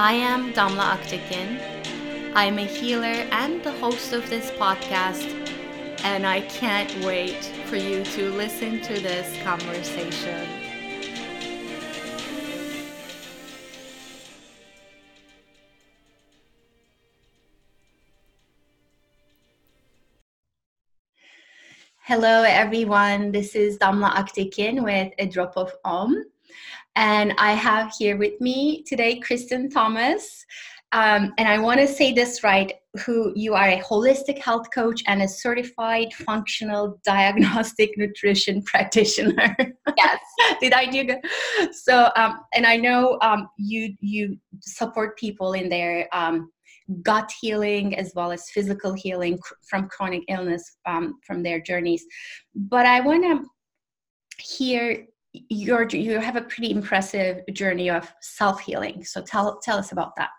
I am Damla Aktekin. I'm a healer and the host of this podcast, and I can't wait for you to listen to this conversation. Hello, everyone. This is Damla Aktekin with A Drop of Om. And I have here with me today Kristen Thomas. Um, and I want to say this right who you are a holistic health coach and a certified functional diagnostic nutrition practitioner. Yes. Did I do good? So, um, and I know um, you you support people in their um, gut healing as well as physical healing cr- from chronic illness um, from their journeys. But I want to hear your you have a pretty impressive journey of self healing. So tell tell us about that.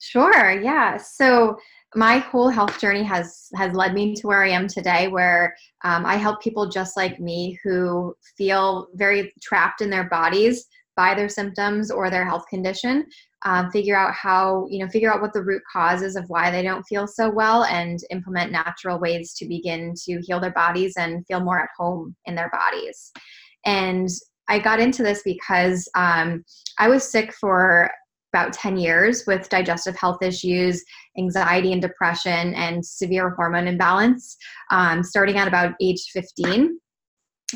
Sure. Yeah. So my whole health journey has has led me to where I am today, where um, I help people just like me who feel very trapped in their bodies by their symptoms or their health condition. Um, figure out how you know figure out what the root causes of why they don't feel so well and implement natural ways to begin to heal their bodies and feel more at home in their bodies and I got into this because um, I was sick for about 10 years with digestive health issues, anxiety and depression, and severe hormone imbalance, um, starting at about age 15.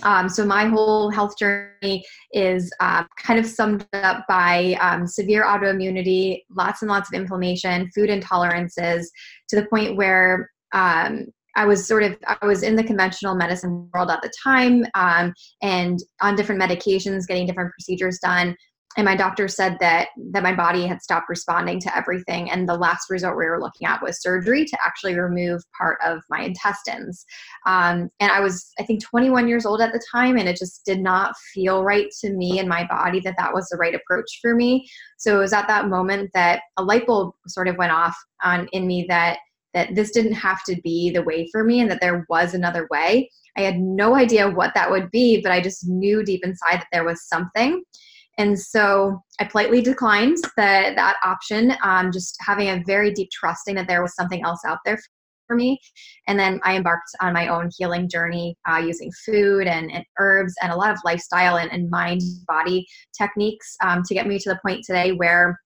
Um, so my whole health journey is uh, kind of summed up by um, severe autoimmunity, lots and lots of inflammation, food intolerances, to the point where um, I was sort of I was in the conventional medicine world at the time, um, and on different medications, getting different procedures done. And my doctor said that that my body had stopped responding to everything, and the last resort we were looking at was surgery to actually remove part of my intestines. Um, and I was I think 21 years old at the time, and it just did not feel right to me and my body that that was the right approach for me. So it was at that moment that a light bulb sort of went off on in me that that this didn't have to be the way for me and that there was another way. I had no idea what that would be, but I just knew deep inside that there was something. And so I politely declined the, that option, um, just having a very deep trusting that there was something else out there for me. And then I embarked on my own healing journey uh, using food and, and, herbs and a lot of lifestyle and, and mind body techniques um, to get me to the point today where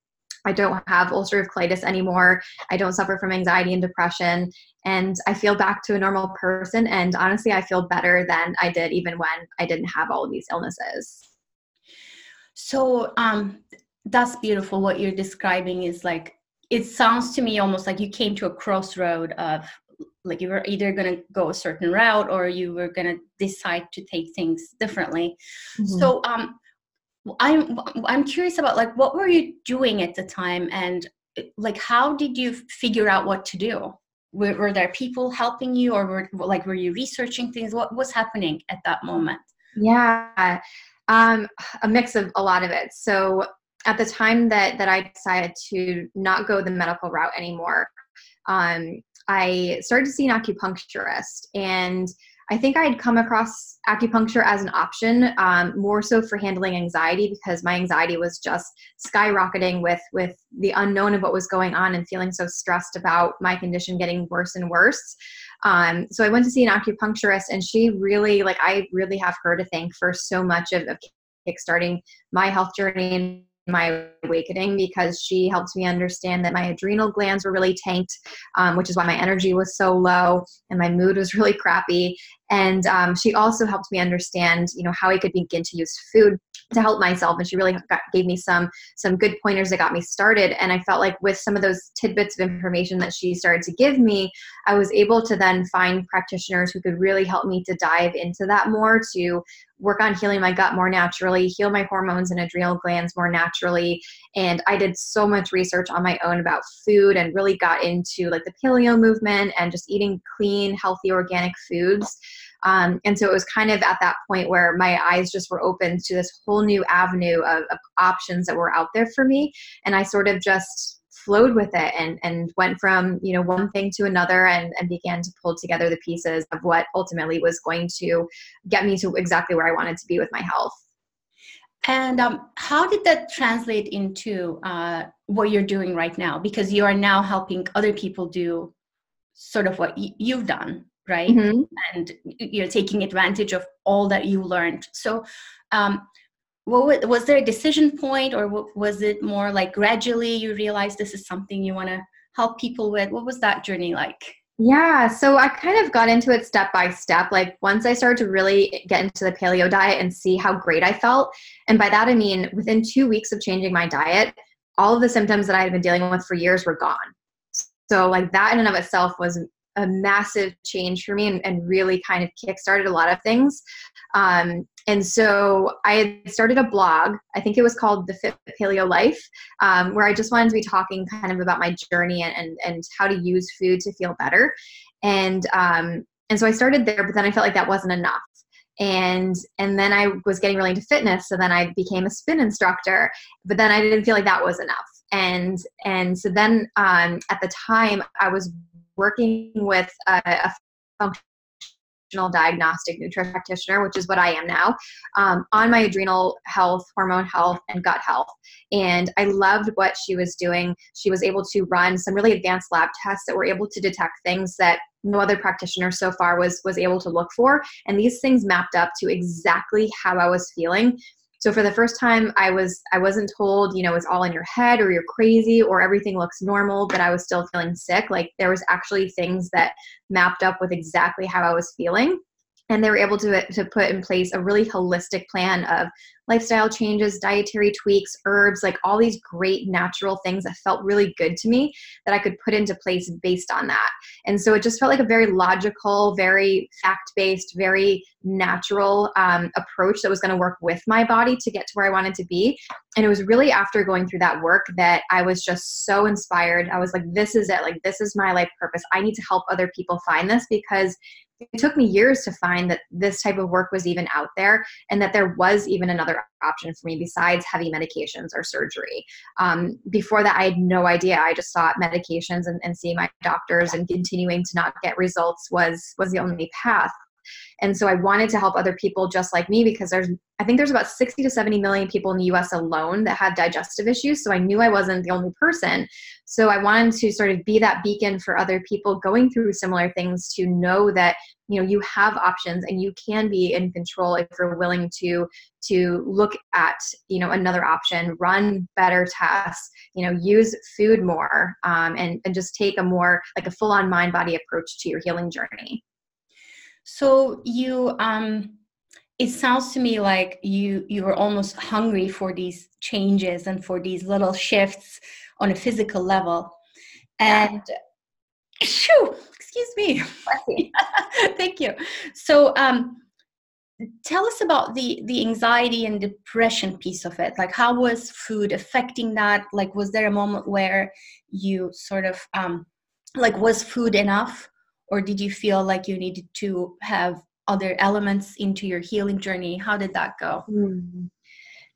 I don't have ulcerative colitis anymore. I don't suffer from anxiety and depression. And I feel back to a normal person. And honestly, I feel better than I did even when I didn't have all of these illnesses. So um, that's beautiful. What you're describing is like, it sounds to me almost like you came to a crossroad of like you were either going to go a certain route or you were going to decide to take things differently. Mm-hmm. So, um, I'm I'm curious about like what were you doing at the time and like how did you figure out what to do? Were, were there people helping you or were like were you researching things? What was happening at that moment? Yeah, um, a mix of a lot of it. So at the time that that I decided to not go the medical route anymore, um, I started to see an acupuncturist and I think I had come across acupuncture as an option, um, more so for handling anxiety because my anxiety was just skyrocketing with with the unknown of what was going on and feeling so stressed about my condition getting worse and worse. Um, so I went to see an acupuncturist, and she really, like, I really have her to thank for so much of, of kickstarting my health journey and my awakening because she helped me understand that my adrenal glands were really tanked, um, which is why my energy was so low and my mood was really crappy. And um, she also helped me understand, you know, how I could begin to use food to help myself and she really got, gave me some some good pointers that got me started. And i felt like with some of those tidbits of information that she started to give me i was able to then find practitioners who could really help me to dive into that more to work on healing my gut more naturally heal my hormones and adrenal glands more naturally. And i did so much research on my own about food and really got into like the paleo movement and just eating clean healthy organic foods um, and so it was kind of at that point where my eyes just were open to this whole new avenue of, of options that were out there for me. And I sort of just flowed with it and and went from you know one thing to another and and began to pull together the pieces of what ultimately was going to get me to exactly where I wanted to be with my health. And um, how did that translate into uh, what you're doing right now? Because you are now helping other people do sort of what y- you've done right mm-hmm. and you're taking advantage of all that you learned so um, what was there a decision point or was it more like gradually you realized this is something you want to help people with what was that journey like yeah, so I kind of got into it step by step. Like once I started to really get into the paleo diet and see how great I felt, and by that I mean within two weeks of changing my diet, all of the symptoms that I had been dealing with for years were gone. So like that in and of itself was a massive change for me and, and really kind of kickstarted a lot of things. Um, and so I had started a blog. I think it was called The Fit Paleo Life, um, where I just wanted to be talking kind of about my journey and, and, and how to use food to feel better. And um, and so I started there, but then I felt like that wasn't enough. And and then I was getting really into fitness, so then I became a spin instructor. But then I didn't feel like that was enough. And and so then um, at the time I was working with a, a functional diagnostic nutrition practitioner, which is what I am now, um, on my adrenal health, hormone health, and gut health. And I loved what she was doing. She was able to run some really advanced lab tests that were able to detect things that no other practitioner so far was was able to look for and these things mapped up to exactly how i was feeling so for the first time, I was I wasn't told, you know, it's all in your head or you're crazy or everything looks normal, but I was still feeling sick. Like there was actually things that mapped up with exactly how I was feeling and they were able to, to put in place a really holistic plan of lifestyle changes dietary tweaks herbs like all these great natural things that felt really good to me that i could put into place based on that. And so it just felt like a very logical very fact-based very natural um, approach that was going to work with my body to get to where i wanted to be. And it was really after going through that work that i was just so inspired. I was like this is it. Like this is my life purpose. I need to help other people find this because it took me years to find that this type of work was even out there and that there was even another option for me besides heavy medications or surgery. Um, before that, I had no idea. I just thought medications and, and seeing my doctors and continuing to not get results was was the only path. And so I wanted to help other people just like me because there's, I think there's about 60 to 70 million people in the US alone that have digestive issues. So I knew I wasn't the only person. So I wanted to sort of be that beacon for other people going through similar things to know that you know you have options and you can be in control if you're willing to to look at you know another option run better tests you know use food more um, and, and just take a more like a full-on mind body approach to your healing journey so you um it sounds to me like you you were almost hungry for these changes and for these little shifts on a physical level. And shoo, excuse me. Thank you. So um tell us about the the anxiety and depression piece of it like how was food affecting that like was there a moment where you sort of um like was food enough or did you feel like you needed to have other elements into your healing journey? How did that go? Mm.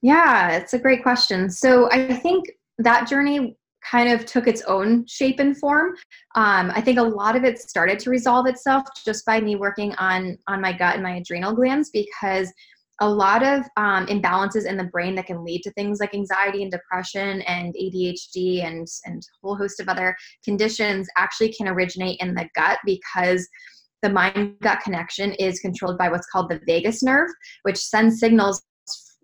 yeah it's a great question. So i think that journey kind of took its own shape and form. Um, i think a lot of it started to resolve itself just by me working on on my gut and my adrenal glands because a lot of um, imbalances in the brain that can lead to things like anxiety and depression and ADHD and and a whole host of other conditions actually can originate in the gut because the mind gut connection is controlled by what's called the vagus nerve, which sends signals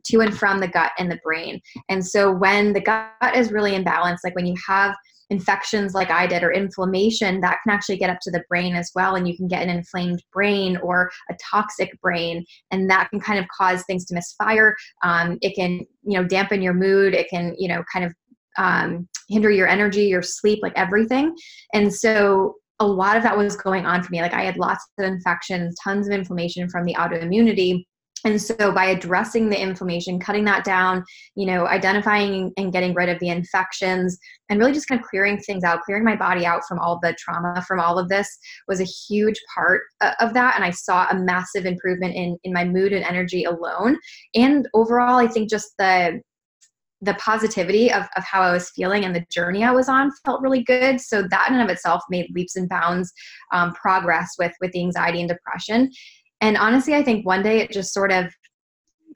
to and from the gut and the brain. And so when the gut is really imbalanced, like when you have infections like I did or inflammation, that can actually get up to the brain as well. And you can get an inflamed brain or a toxic brain. And that can kind of cause things to misfire. Um, it can, you know, dampen your mood. It can, you know, kind of um, hinder your energy, your sleep, like everything. And so a lot of that was going on for me. Like I had lots of infections, tons of inflammation from the autoimmunity and so by addressing the inflammation cutting that down you know identifying and getting rid of the infections and really just kind of clearing things out clearing my body out from all the trauma from all of this was a huge part of that and i saw a massive improvement in in my mood and energy alone and overall i think just the the positivity of, of how I was feeling and the journey I was on felt really good. So that in and of itself made leaps and bounds um, progress with with the anxiety and depression. And honestly, I think one day it just sort of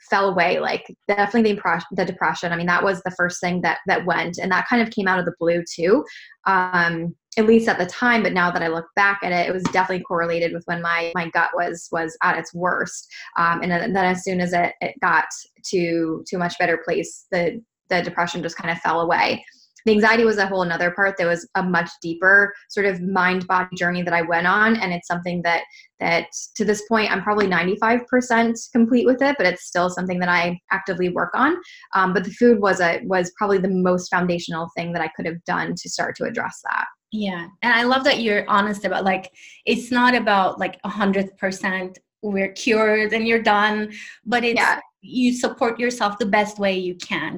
fell away like definitely the, the depression. I mean that was the first thing that that went and that kind of came out of the blue too um at least at the time but now that i look back at it it was definitely correlated with when my my gut was was at its worst um and then, as soon as it, it got to to a much better place the the depression just kind of fell away the anxiety was a whole another part that was a much deeper sort of mind body journey that i went on. And it's something that that to this point i'm probably 95% complete with it but it's still something that i actively work on. Um, but the food was a was probably the most foundational thing that i could have done to start to address that. Yeah. And i love that you're honest about like it's not about like a hundred percent we're cured and you're done but it's yeah. you support yourself the best way you can.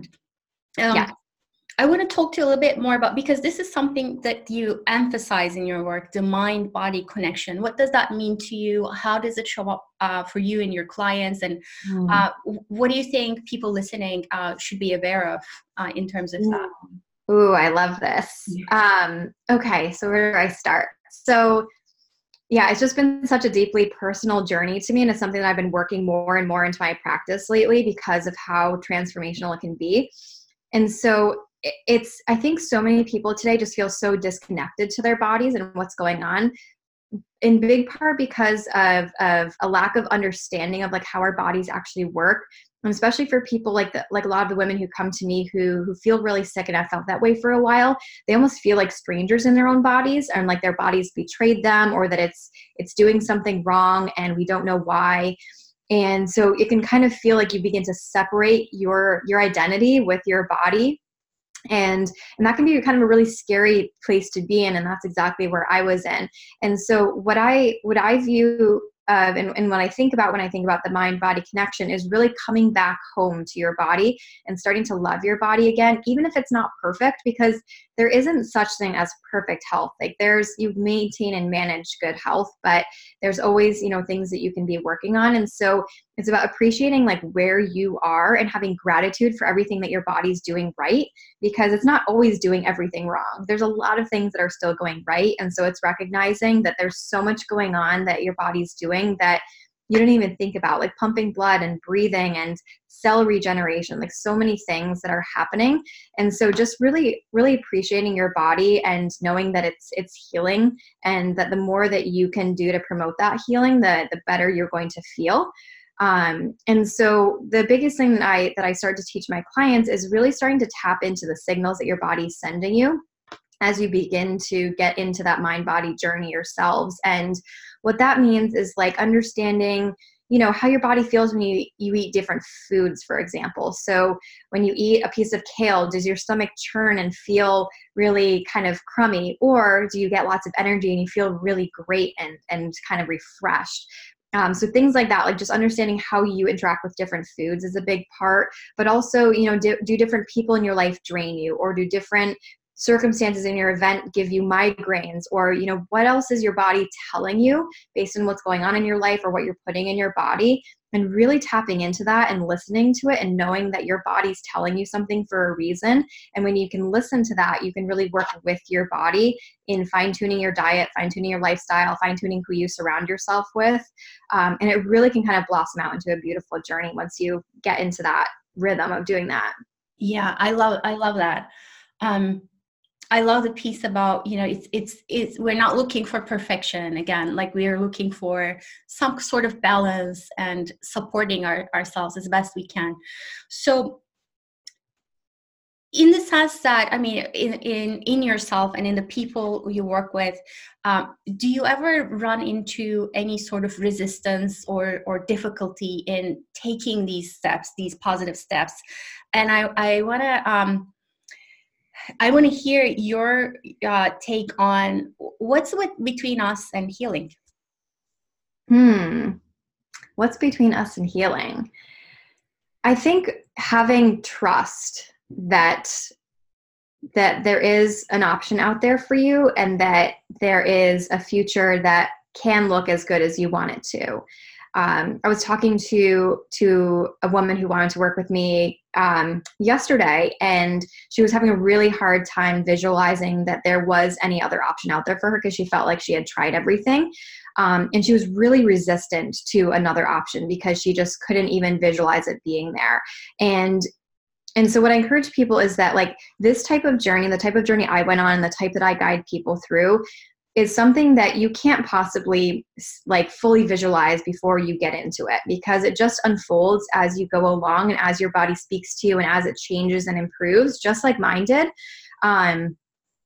Um, yeah. I want to talk to you a little bit more about because this is something that you emphasize in your work the mind body connection. What does that mean to you? How does it show up uh, for you and your clients? And mm. uh, what do you think people listening uh, should be aware of uh, in terms of that? Ooh, I love this. Um, okay, so where do I start? So, yeah, it's just been such a deeply personal journey to me, and it's something that I've been working more and more into my practice lately because of how transformational it can be. And so it's i think so many people today just feel so disconnected to their bodies and what's going on in big part because of of a lack of understanding of like how our bodies actually work and especially for people like the, like a lot of the women who come to me who who feel really sick and i felt that way for a while they almost feel like strangers in their own bodies and like their bodies betrayed them or that it's it's doing something wrong and we don't know why. And so it can kind of feel like you begin to separate your your identity with your body and and that can be kind of a really scary place to be in and that's exactly where i was in. And so what i what i view of and, and what i think about when i think about the mind body connection is really coming back home to your body and starting to love your body again even if it's not perfect because there isn't such thing as perfect health. Like there's you maintain and manage good health but there's always you know things that you can be working on. And so it's about appreciating like where you are and having gratitude for everything that your body's doing right because it's not always doing everything wrong. There's a lot of things that are still going right and so it's recognizing that there's so much going on that your body's doing that you don't even think about like pumping blood and breathing and cell regeneration like so many things that are happening. And so just really really appreciating your body and knowing that it's it's healing and that the more that you can do to promote that healing the the better you're going to feel um, and so the biggest thing that i that i start to teach my clients is really starting to tap into the signals that your body's sending you as you begin to get into that mind body journey yourselves. And what that means is like understanding you know how your body feels when you you eat different foods for example. So when you eat a piece of kale does your stomach churn and feel really kind of crummy? Or do you get lots of energy and you feel really great and and kind of refreshed um, so things like that like just understanding how you interact with different foods is a big part but also you know do, do different people in your life drain you or do different circumstances in your event give you migraines or you know what else is your body telling you based on what's going on in your life or what you're putting in your body and really tapping into that and listening to it and knowing that your body's telling you something for a reason. And when you can listen to that you can really work with your body in fine-tuning your diet fine-tuning your lifestyle fine-tuning who you surround yourself with. Um, and it really can kind of blossom out into a beautiful journey once you get into that rhythm of doing that. Yeah i love i love that. Um, I love the piece about you know it's it's it's we're not looking for perfection. Again like we are looking for some sort of balance and supporting our, ourselves as best we can. So in the sense that i mean in in in yourself and in the people you work with um, do you ever run into any sort of resistance or or difficulty in taking these steps these positive steps? And i i want to um i want to hear your uh, take on what's what between us and healing? Hmm. What's between us and healing? I think having trust that that there is an option out there for you and that there is a future that can look as good as you want it to. Um, I was talking to to a woman who wanted to work with me um, yesterday, and she was having a really hard time visualizing that there was any other option out there for her because she felt like she had tried everything, um, and she was really resistant to another option because she just couldn't even visualize it being there. And and so what i encourage people is that like this type of journey the type of journey i went on and the type that i guide people through is something that you can't possibly like fully visualize before you get into it because it just unfolds as you go along and as your body speaks to you and as it changes and improves just like mine did. Um,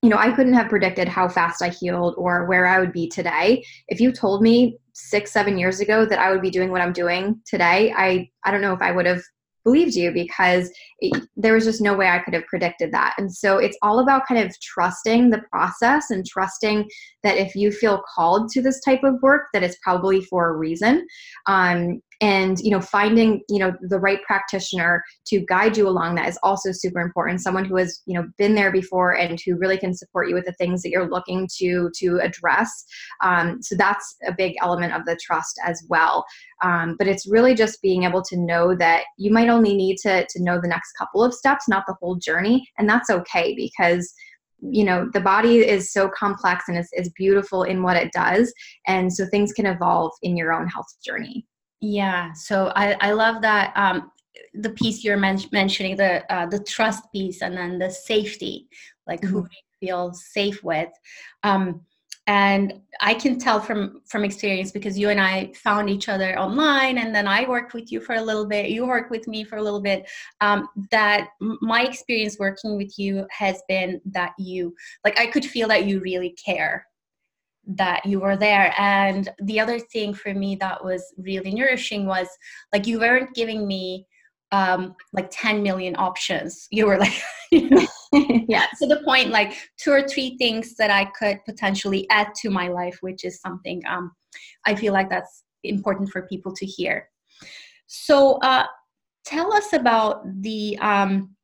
you know i couldn't have predicted how fast i healed or where i would be today. If you told me six seven years ago that i would be doing what i'm doing today i i don't know if i would have believed you because it, there was just no way I could have predicted that. And so it's all about kind of trusting the process and trusting that if you feel called to this type of work, that it's probably for a reason. Um, and you know finding you know the right practitioner to guide you along that is also super important. Someone who has you know been there before and who really can support you with the things that you're looking to to address. Um, so that's a big element of the trust as well. Um, but it's really just being able to know that you might only need to to know the next couple of steps not the whole journey. And that's okay because you know the body is so complex and is, is beautiful in what it does. And so things can evolve in your own health journey yeah, so I, I love that um, the piece you're men- mentioning the uh, the trust piece and then the safety, like mm-hmm. who you feel safe with. Um, and I can tell from from experience because you and I found each other online, and then I worked with you for a little bit. You worked with me for a little bit. Um, that my experience working with you has been that you like I could feel that you really care that you were there. And the other thing for me that was really nourishing was like you weren't giving me um like 10 million options. You were like yeah. to the point like two or three things that i could potentially add to my life which is something um i feel like that's important for people to hear. So uh tell us about the um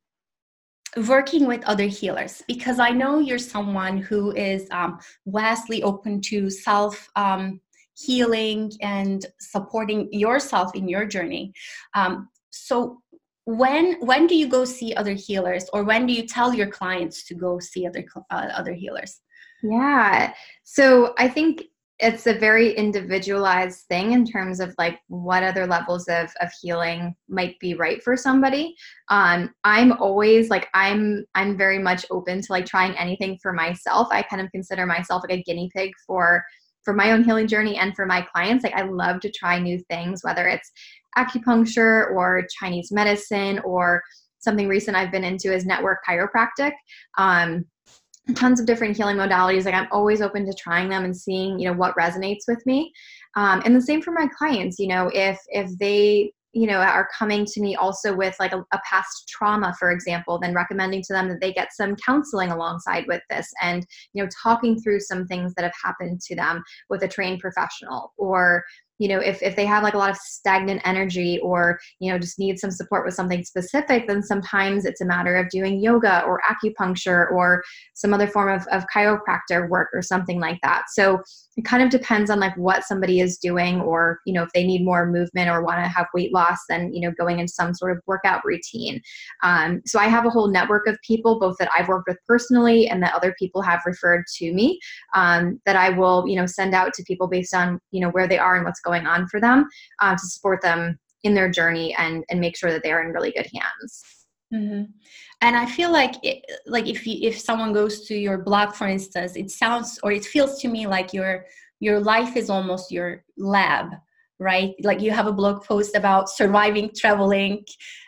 working with other healers because I know you're someone who is um, vastly open to self um, healing and supporting yourself in your journey. Um, so when when do you go see other healers or when do you tell your clients to go see other uh, other healers? Yeah. So I think it's a very individualized thing in terms of like what other levels of, of healing might be right for somebody. Um, i'm always like i'm i'm very much open to like trying anything for myself. I kind of consider myself like a guinea pig for for my own healing journey and for my clients. Like i love to try new things whether it's acupuncture or chinese medicine or something recent i've been into is network chiropractic. Um, tons of different healing modalities like i'm always open to trying them and seeing you know what resonates with me. Um, and the same for my clients you know if if they you know are coming to me also with like a, a, past trauma for example then recommending to them that they get some counseling alongside with this and you know talking through some things that have happened to them with a trained professional or you know if, if they have like a lot of stagnant energy or you know just need some support with something specific then sometimes it's a matter of doing yoga or acupuncture or some other form of, of chiropractor work or something like that. So it kind of depends on like what somebody is doing or you know if they need more movement or want to have weight loss then you know going into some sort of workout routine. Um, so i have a whole network of people both that i've worked with personally and that other people have referred to me um, that i will you know send out to people based on you know where they are and what's going on for them uh, to support them in their journey and and make sure that they are in really good hands mm-hmm. and i feel like it, like if you, if someone goes to your blog for instance it sounds or it feels to me like your your life is almost your lab right? Like you have a blog post about surviving traveling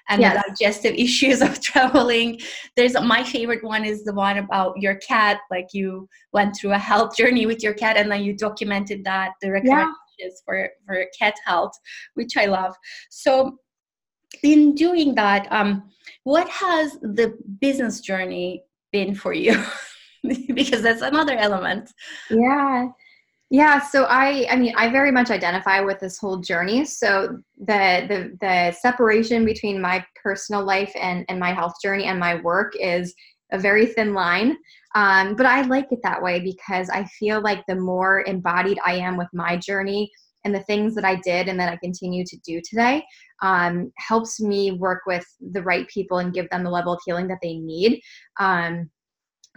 and yes. the digestive issues of traveling. There's my favorite one is the one about your cat. Like you went through a health journey with your cat and then you documented that the recommendations yeah. for for cat health, which I love. So in doing that, um, what has the business journey been for you? because that's another element. Yeah. Yeah, so I I mean I very much identify with this whole journey. So the the the separation between my personal life and and my health journey and my work is a very thin line. Um, but I like it that way because I feel like the more embodied I am with my journey and the things that I did and that I continue to do today um, helps me work with the right people and give them the level of healing that they need. Um,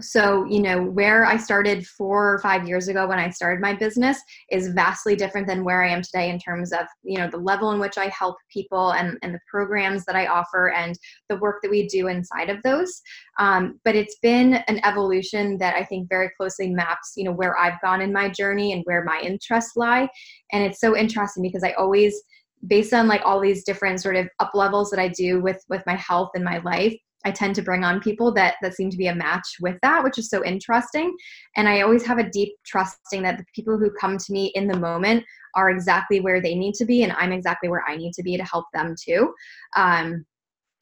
so you know where i started four or five years ago when i started my business is vastly different than where i am today in terms of you know the level in which i help people and, and the programs that i offer and the work that we do inside of those. Um, but it's been an evolution that i think very closely maps you know where i've gone in my journey and where my interests lie. And it's so interesting because i always based on like all these different sort of up levels that i do with with my health and my life I tend to bring on people that that seem to be a match with that, which is so interesting. And I always have a deep trusting that the people who come to me in the moment are exactly where they need to be, and I'm exactly where I need to be to help them too. Um,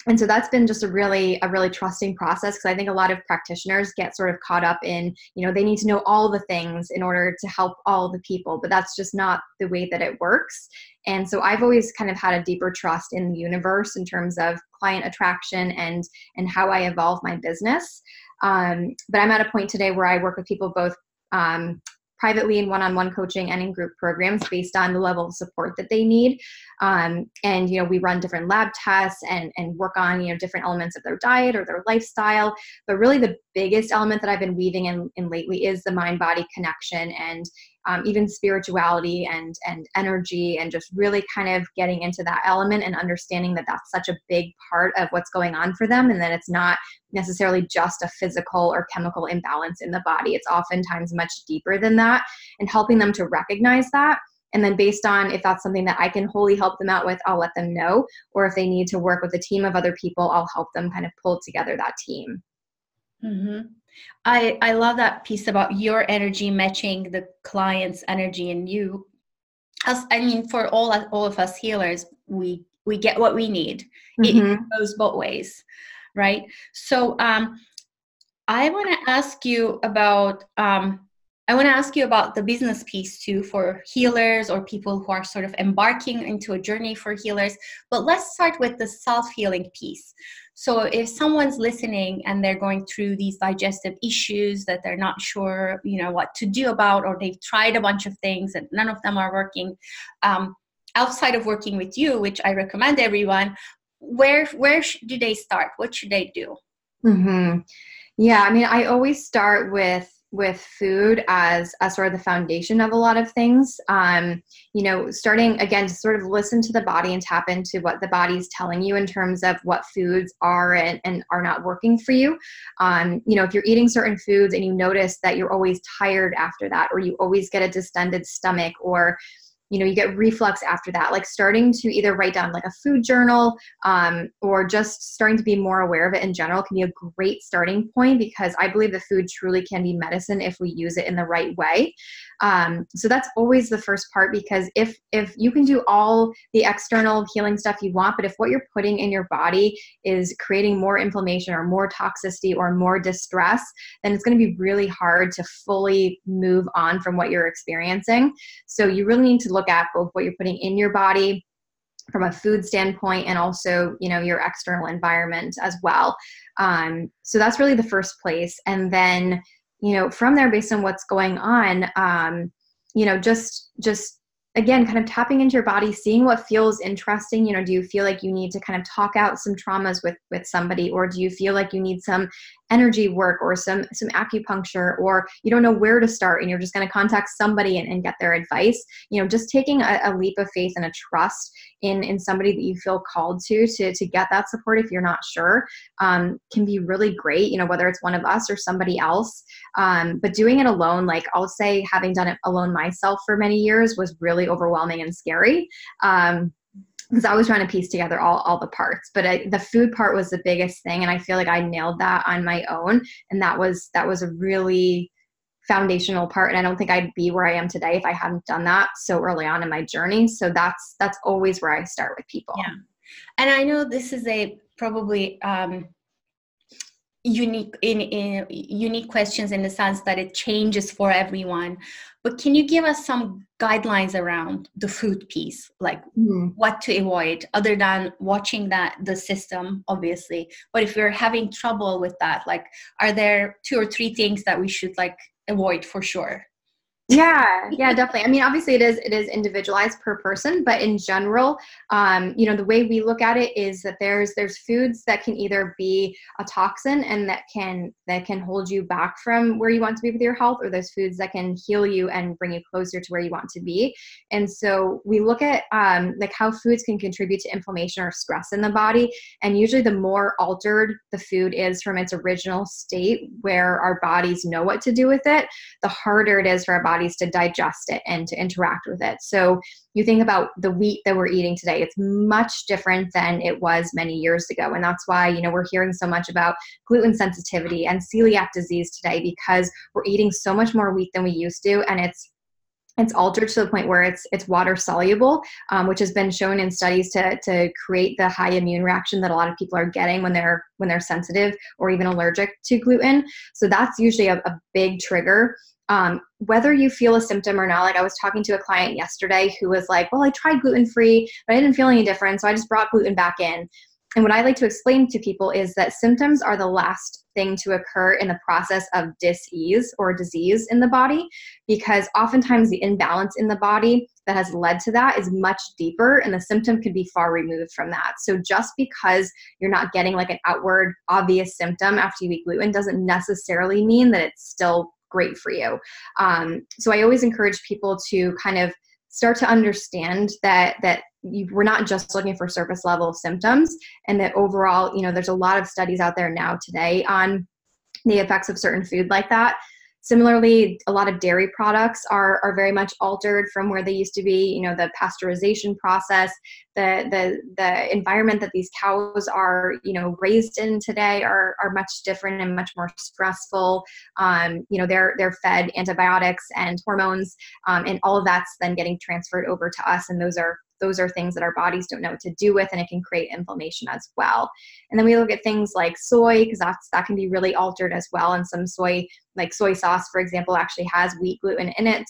and so that's been just a really a really trusting process because i think a lot of practitioners get sort of caught up in you know they need to know all the things in order to help all the people but that's just not the way that it works. And so i've always kind of had a deeper trust in the universe in terms of client attraction and and how i evolve my business. Um, but i'm at a point today where i work with people both um, privately in one-on-one coaching and in group programs based on the level of support that they need. Um, and you know we run different lab tests and and work on you know different elements of their diet or their lifestyle. But really the biggest element that i've been weaving in, in lately is the mind body connection and um, even spirituality and and energy and just really kind of getting into that element and understanding that that's such a big part of what's going on for them and that it's not necessarily just a physical or chemical imbalance in the body. It's oftentimes much deeper than that and helping them to recognize that. And then based on if that's something that i can wholly help them out with i'll let them know. Or if they need to work with a team of other people i'll help them kind of pull together that team. Mm-hmm. I I love that piece about your energy matching the client's energy and you. As I mean, for all all of us healers, we we get what we need. Mm-hmm. It goes both ways, right? So um, I want to ask you about um, I want to ask you about the business piece too for healers or people who are sort of embarking into a journey for healers. But let's start with the self healing piece. So, if someone's listening and they're going through these digestive issues that they're not sure, you know, what to do about, or they've tried a bunch of things and none of them are working, um, outside of working with you, which I recommend everyone, where where do they start? What should they do? Mm-hmm. Yeah, I mean, I always start with with food as a sort of the foundation of a lot of things. Um, you know, starting again to sort of listen to the body and tap into what the body is telling you in terms of what foods are and, and are not working for you. Um, you know, if you're eating certain foods and you notice that you're always tired after that, or you always get a distended stomach, or you know you get reflux after that like starting to either write down like a food journal um, or just starting to be more aware of it in general can be a great starting point because i believe that food truly can be medicine if we use it in the right way. Um, so that's always the first part because if if you can do all the external healing stuff you want but if what you're putting in your body is creating more inflammation or more toxicity or more distress then it's going to be really hard to fully move on from what you're experiencing. So you really need to look look at both what you're putting in your body from a food standpoint and also you know your external environment as well. Um, so that's really the first place. And then you know from there based on what's going on um, you know just just again kind of tapping into your body seeing what feels interesting. You know do you feel like you need to kind of talk out some traumas with with somebody or do you feel like you need some energy work or some some acupuncture or you don't know where to start and you're just going to contact somebody and, and, get their advice you know just taking a, a, leap of faith and a trust in in somebody that you feel called to to to get that support if you're not sure um, can be really great you know whether it's one of us or somebody else. Um, but doing it alone like i'll say having done it alone myself for many years was really overwhelming and scary. Um, because I was trying to piece together all, all the parts. But I, the food part was the biggest thing, and I feel like I nailed that on my own. And that was that was a really foundational part. And I don't think I'd be where I am today if I hadn't done that so early on in my journey. So that's that's always where I start with people. Yeah, and I know this is a probably um, unique in, in unique questions in the sense that it changes for everyone. But can you give us some guidelines around the food piece? Like mm-hmm. what to avoid other than watching that the system obviously. But if we're having trouble with that like are there two or three things that we should like avoid for sure yeah yeah definitely. I mean obviously it is it is individualized per person but in general um, you know the way we look at it is that there's there's foods that can either be a toxin and that can that can hold you back from where you want to be with your health or there's foods that can heal you and bring you closer to where you want to be. And so we look at um, like how foods can contribute to inflammation or stress in the body and usually the more altered the food is from its original state where our bodies know what to do with it the harder it is for our body bodies to digest it and to interact with it. So you think about the wheat that we're eating today, it's much different than it was many years ago. And that's why, you know, we're hearing so much about gluten sensitivity and celiac disease today because we're eating so much more wheat than we used to. And it's it's altered to the point where it's it's water soluble, um, which has been shown in studies to to create the high immune reaction that a lot of people are getting when they're when they're sensitive or even allergic to gluten. So that's usually a, a big trigger um, whether you feel a symptom or not like i was talking to a client yesterday who was like well i tried gluten free but i didn't feel any difference so i just brought gluten back in and what i like to explain to people is that symptoms are the last thing to occur in the process of dis-ease or disease in the body because oftentimes the imbalance in the body that has led to that is much deeper and the symptom could be far removed from that so just because you're not getting like an outward obvious symptom after you eat gluten doesn't necessarily mean that it's still great for you. Um, so I always encourage people to kind of start to understand that that you, we're not just looking for surface level symptoms, and that overall, you know, there's a lot of studies out there now today on the effects of certain food like that. Similarly, a lot of dairy products are, are very much altered from where they used to be. You know, the pasteurization process, the the the environment that these cows are, you know, raised in today are are much different and much more stressful. Um, you know, they're they're fed antibiotics and hormones, um, and all of that's then getting transferred over to us, and those are those are things that our bodies don't know what to do with and it can create inflammation as well and then we look at things like soy because that's that can be really altered as well and some soy like soy sauce for example actually has wheat gluten in it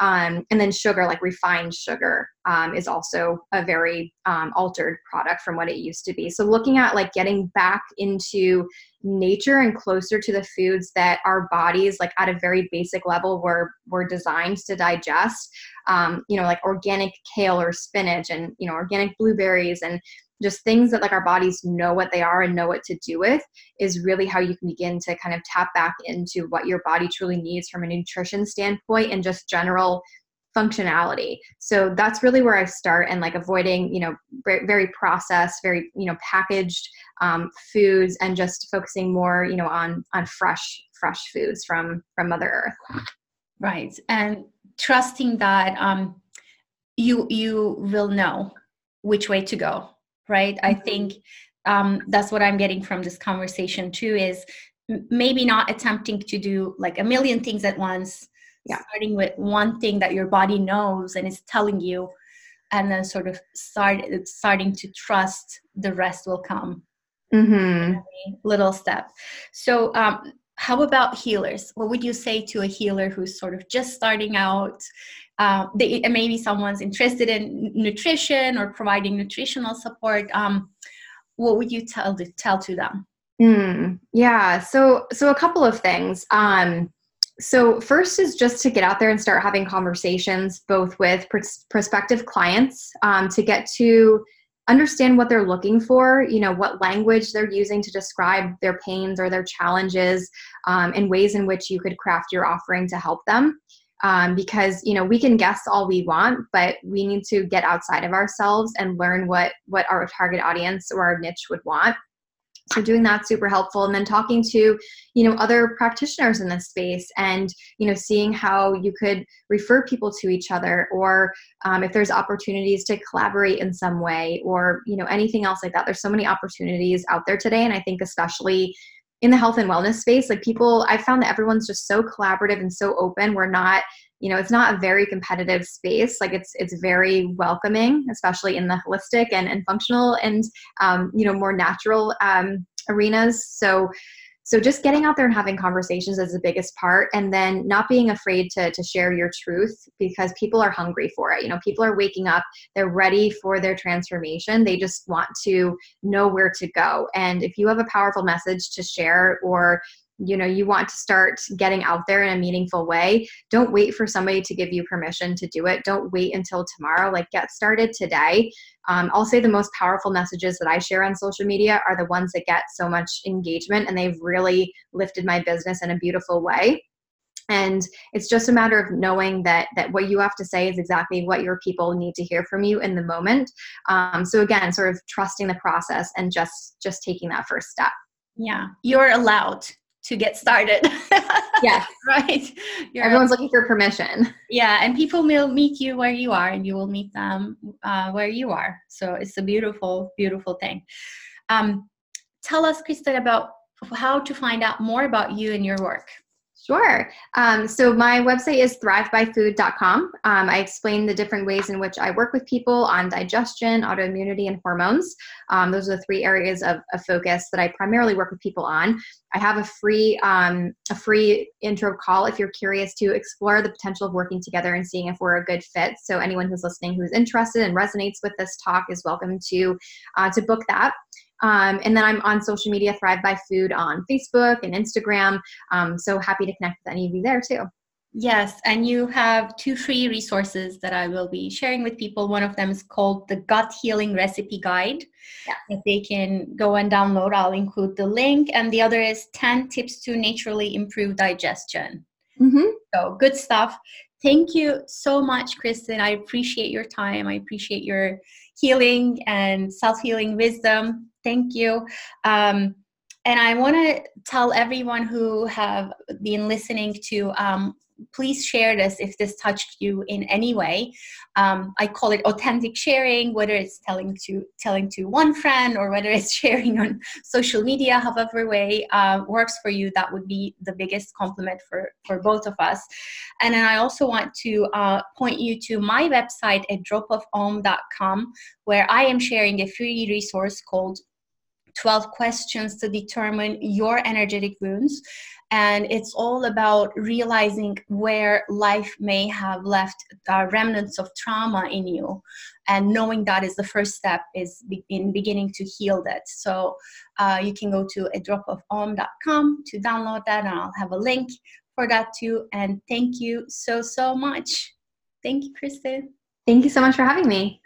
um, and then sugar like refined sugar um, is also a very um, altered product from what it used to be. So looking at like getting back into nature and closer to the foods that our bodies like at a very basic level were were designed to digest um, you know like organic kale or spinach and you know organic blueberries and just things that like our bodies know what they are and know what to do with is really how you can begin to kind of tap back into what your body truly needs from a nutrition standpoint and just general functionality. So that's really where i start and like avoiding you know very processed very you know packaged um, foods and just focusing more you know on on fresh fresh foods from from mother earth. Right. And trusting that um you you will know which way to go right i mm-hmm. think um that's what i'm getting from this conversation too is maybe not attempting to do like a million things at once yeah. starting with one thing that your body knows and is telling you and then sort of start starting to trust the rest will come mm-hmm. little step so um, how about healers? What would you say to a healer who's sort of just starting out? Uh, they, maybe someone's interested in nutrition or providing nutritional support um, what would you tell to tell to them? Mm, yeah so so a couple of things. Um, so, first is just to get out there and start having conversations both with pr- prospective clients um, to get to understand what they're looking for you know what language they're using to describe their pains or their challenges um, and ways in which you could craft your offering to help them. Um, because you know we can guess all we want but we need to get outside of ourselves and learn what what our target audience or our niche would want doing that super helpful. And then talking to you know other practitioners in this space and you know seeing how you could refer people to each other or um, if there's opportunities to collaborate in some way or you know anything else like that. There's so many opportunities out there today. And i think especially in the health and wellness space like people i found that everyone's just so collaborative and so open. We're not you know it's not a very competitive space. Like it's it's very welcoming especially in the holistic and, and functional and um, you know more natural um, arenas. So so just getting out there and having conversations is the biggest part. And then not being afraid to, to share your truth because people are hungry for it. You know people are waking up. They're ready for their transformation. They just want to know where to go. And if you have a powerful message to share or you know you want to start getting out there in a meaningful way don't wait for somebody to give you permission to do it. Don't wait until tomorrow. Like get started today. Um, i'll say the most powerful messages that i share on social media are the ones that get so much engagement and they've really lifted my business in a beautiful way. And it's just a matter of knowing that that what you have to say is exactly what your people need to hear from you in the moment. Um, so again sort of trusting the process and just just taking that first step. Yeah you're allowed to get started. yeah, right. You're Everyone's looking for permission. Yeah, and people will meet you where you are, and you will meet them uh, where you are. So it's a beautiful, beautiful thing. Um, tell us, Kristen, about how to find out more about you and your work. Sure. Um, so my website is thrivebyfood.com. Um, I explain the different ways in which I work with people on digestion, autoimmunity, and hormones. Um, those are the three areas of, of, focus that I primarily work with people on. I have a free um, a free intro call if you're curious to explore the potential of working together and seeing if we're a good fit. So anyone who's listening who's interested and resonates with this talk is welcome to uh, to book that. Um, and then I'm on social media, Thrive by Food on Facebook and Instagram. Um, so happy to connect with any of you there too. Yes, and you have two free resources that I will be sharing with people. One of them is called the Gut Healing Recipe Guide yeah. that they can go and download. I'll include the link. And the other is 10 tips to naturally improve digestion. Mm-hmm. So good stuff. Thank you so much, Kristen. I appreciate your time. I appreciate your healing and self healing wisdom. Thank you. Um, and I want to tell everyone who have been listening to um, please share this if this touched you in any way. Um, I call it authentic sharing, whether it's telling to telling to one friend or whether it's sharing on social media, however way uh, works for you. That would be the biggest compliment for for both of us. And then I also want to uh, point you to my website at dropofom.com, where I am sharing a free resource called 12 questions to determine your energetic wounds. And it's all about realizing where life may have left remnants of trauma in you. And knowing that is the first step is in beginning to heal that. So uh, you can go to a dropofom.com to download that, and I'll have a link for that too. And thank you so, so much. Thank you, Kristen. Thank you so much for having me.